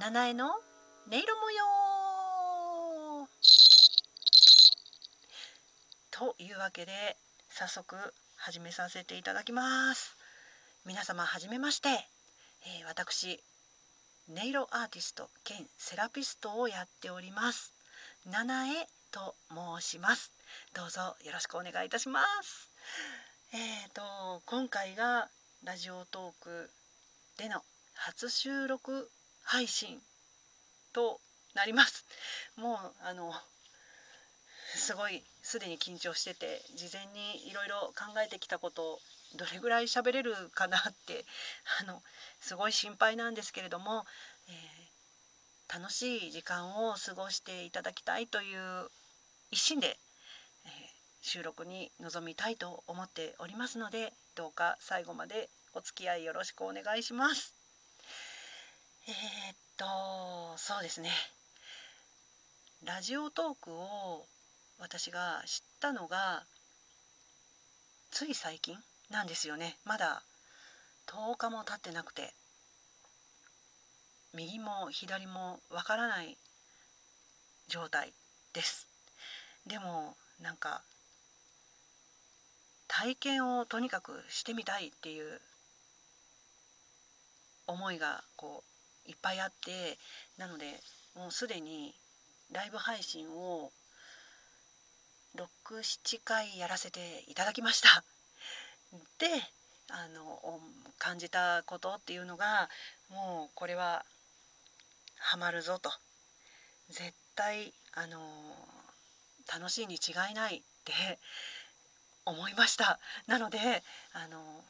七重の音色模様。というわけで早速始めさせていただきます。皆様はじめまして、えー、私音色アーティスト兼セラピストをやっております。七重と申します。どうぞよろしくお願いいたします。えーと今回がラジオトークでの初収録配信となりますもうあのすごいすでに緊張してて事前にいろいろ考えてきたことをどれぐらい喋れるかなって あのすごい心配なんですけれども、えー、楽しい時間を過ごしていただきたいという一心で、えー、収録に臨みたいと思っておりますのでどうか最後までお付き合いよろしくお願いします。えー、っとそうですね。ラジオトークを私が知ったのがつい最近なんですよね。まだ10日も経ってなくて右も左もわからない状態です。でもなんか体験をとにかくしてみたいっていう思いがこういっぱいあってなのでもうすでにライブ配信を67回やらせていただきました。であの感じたことっていうのがもうこれはハマるぞと絶対あの楽しいに違いないって思いましたなのであの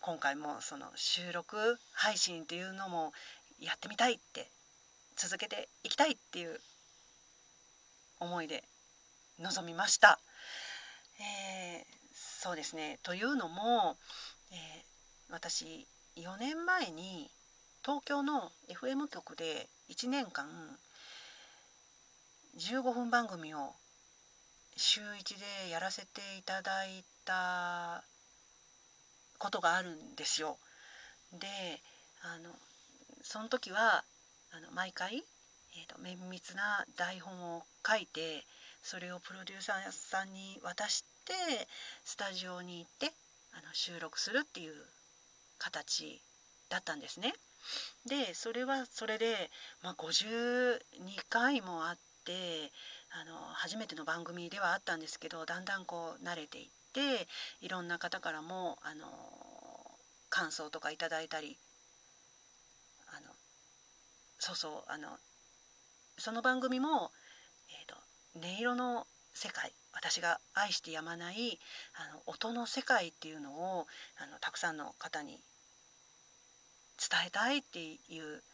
今回もその収録配信っていうのもやってみたいって続けていきたいっていう思いで臨みました。えー、そうですねというのも、えー、私4年前に東京の FM 局で1年間15分番組を週1でやらせていただいたことがあるんですよ。であのその時はあの毎回、えーと、綿密な台本を書いてそれをプロデューサーさんに渡してスタジオに行ってあの収録するっていう形だったんですね。でそれはそれで、まあ、52回もあってあの初めての番組ではあったんですけどだんだんこう慣れていっていろんな方からもあの感想とかいただいたりそうそうあのその番組も、えーと、音色の世界私が愛してやまないあの音の世界っていうのをあのたくさんの方に伝えたいっていう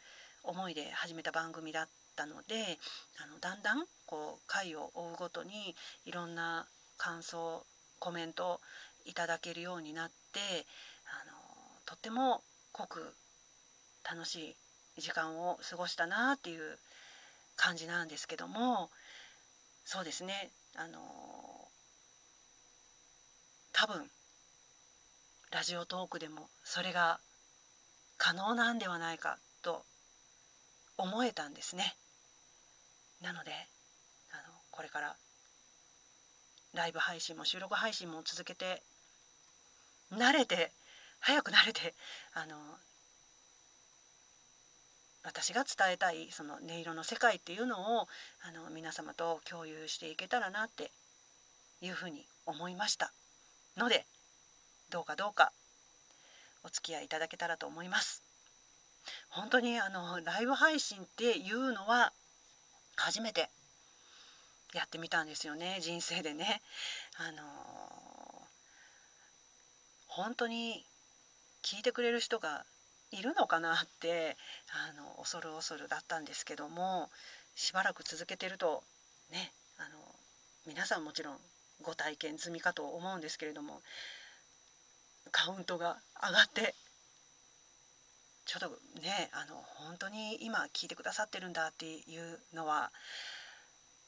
思いで始めた番組だったのであのだんだんこう回を追うごとにいろんな感想コメントいただけるようになってあのとっても濃く楽しい時間を過ごしたなっていう感じなんですけどもそうですねあの多分ラジオトークでもそれが可能なんではないかと思えたんですね。なのであのこれからライブ配信も収録配信も続けて慣れて早く慣れてあの私が伝えたいその音色の世界っていうのをあの皆様と共有していけたらなっていうふうに思いましたのでどうかどうかお付き合いいただけたらと思います。本当にあのライブ配信っていうのは初めてやってみたんですよね人生でね。あの本当に聞いてくれる人がいるのかなってあの恐る恐るだったんですけどもしばらく続けてるとねあの皆さんもちろんご体験済みかと思うんですけれどもカウントが上がってちょっとねあの本当に今聞いてくださってるんだっていうのは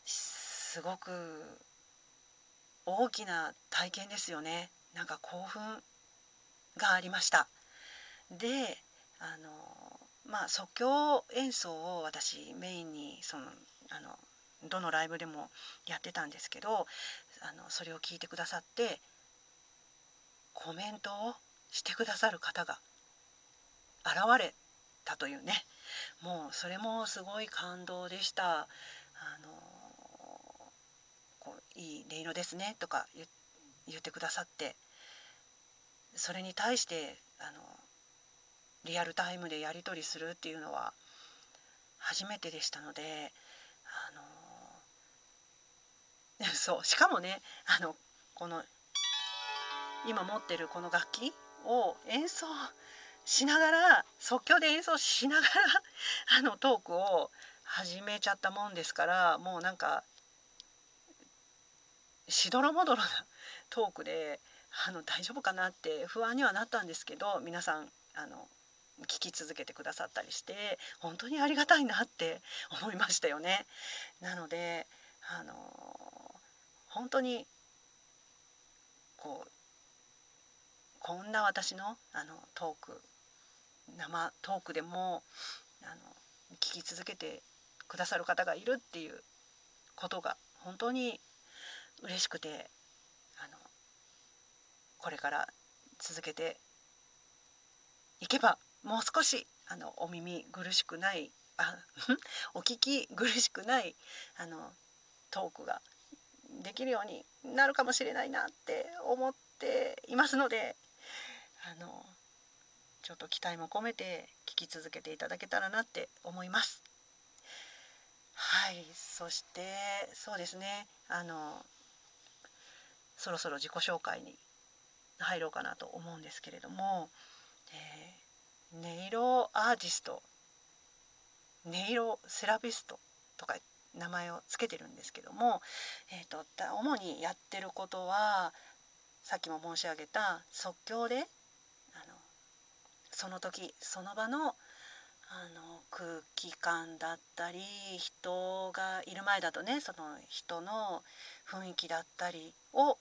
すごく大きな体験ですよね。なんか興奮がありました。であのまあ即興演奏を私メインにそのあのどのライブでもやってたんですけどあのそれを聞いてくださってコメントをしてくださる方が現れたというねもうそれもすごい感動でした。あのこういい音色ですねとか言ってくださってそれに対してあのリアルタイムでやり取りするっていうのは初めてでしたのであの そうしかもねあのこの今持ってるこの楽器を演奏しながら即興で演奏しながら あのトークを始めちゃったもんですからもうなんかしどろもどろな トークであの大丈夫かなって不安にはなったんですけど皆さんあの聞き続けてくださったりして本当にありがたいなって 思いましたよね。なのであの本当にこうこんな私のあのトーク生トークでもあの聞き続けてくださる方がいるっていうことが本当に嬉しくてあのこれから続けていけばもう少しあのお耳苦しくないあ お聞き苦しくないあのトークができるようになるかもしれないなって思っていますのであのちょっと期待も込めて聞き続けていただけたらなって思います。はいそしてそうですねあのそろそろ自己紹介に入ろうかなと思うんですけれども、えー、音色アーティスト。音色セラピストとか名前を付けてるんですけども、えーと、主にやってることはさっきも申し上げた即興であのその時その場のあの空気感だったり人がいる前だとねその人の雰囲気だったりを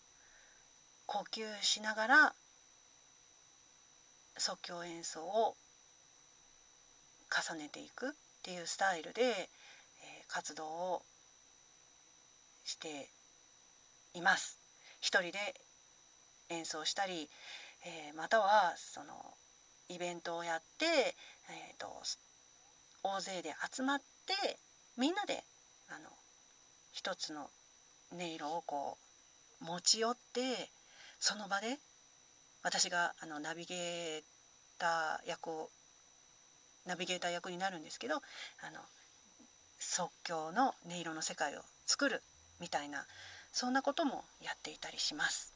呼吸しながら即興演奏を重ねていくっていうスタイルで、えー、活動をしています。一人で演奏したり、えー、またはそのイベントをやって、えーと、大勢で集まってみんなであの一つの音色をこう持ち寄ってその場で私があのナビゲーター役をナビゲーター役になるんですけどあの即興の音色の世界を作るみたいなそんなこともやっていたりします。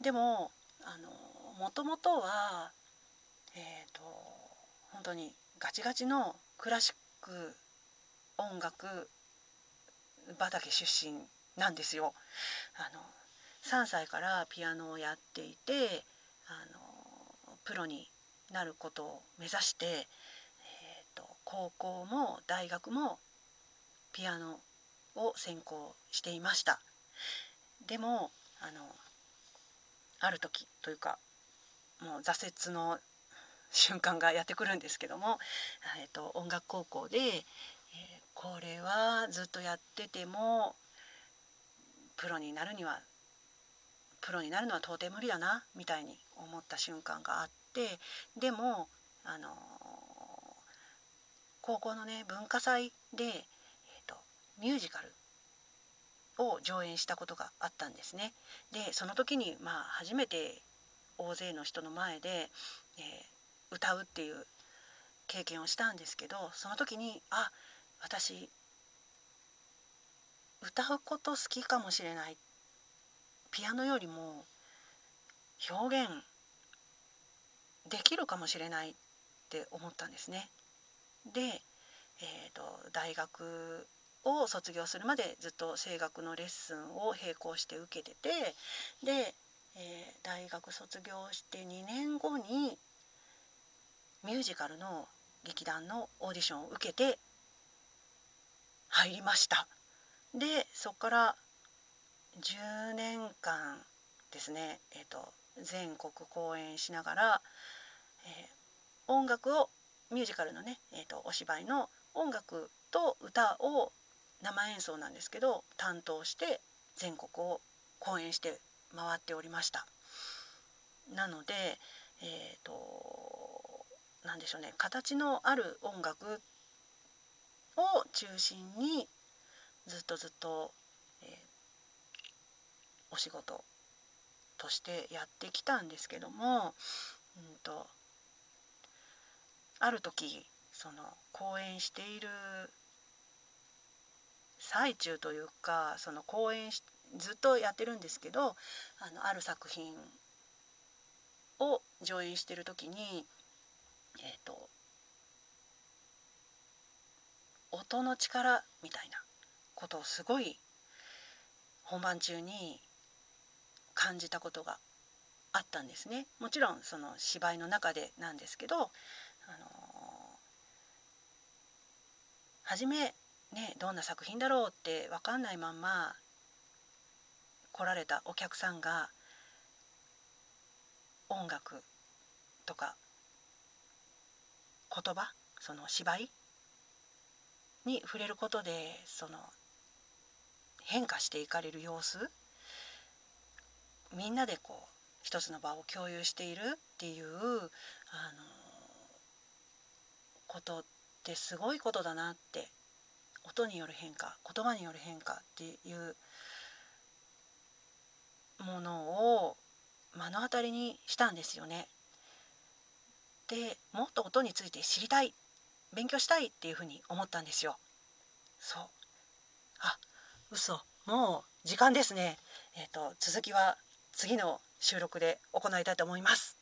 でもあのもともとはえっ、ー、と本当にガチガチのクラシック音楽畑出身なんですよ。あの3歳からピアノをやっていてあのプロになることを目指して、えーと、高校も大学もピアノを専攻していました。でもあのある時というかもう挫折の瞬間がやってくるんですけども、えーと、音楽高校で、えー、これはずっとやっててもプロになるにはプロになるのは到底無理だなみたいに思った瞬間があってでもあの高校のね文化祭で、えーと、ミュージカルを上演したことがあったんですね。でその時にまあ初めて大勢の人の前で、えー、歌うっていう経験をしたんですけどその時にあ私歌うこと好きかもしれないっピアノよりも表現できるかもしれないって思ったんですね。で、えーと、大学を卒業するまでずっと声楽のレッスンを並行して受けててで、えー、大学卒業して2年後にミュージカルの劇団のオーディションを受けて入りました。でそこから10年間ですね、えーと、全国公演しながら、えー、音楽をミュージカルのね、えーと、お芝居の音楽と歌を生演奏なんですけど担当して全国を公演して回っておりました。なので、えーと、なでしょうね形のある音楽を中心にずっとずっと、お仕事としてやってきたんですけども、うんと、ある時その講演している最中というかその講演しずっとやってるんですけどあのある作品を上演してる時にえっ、ー、と音の力みたいなことをすごい本番中に感じたことがあったんですね。もちろんその芝居の中でなんですけど、あのー、初めねどんな作品だろうって分かんないまんま来られたお客さんが音楽とか言葉その芝居に触れることでその変化していかれる様子みんなでこう一つの場を共有しているっていうあのことってすごいことだなって音による変化言葉による変化っていうものを目の当たりにしたんですよね。でもっと音について知りたい勉強したいっていうふうに思ったんですよ。そうあ嘘もう時間ですね。えっ、ー、と続きは次の収録で行いたいと思います。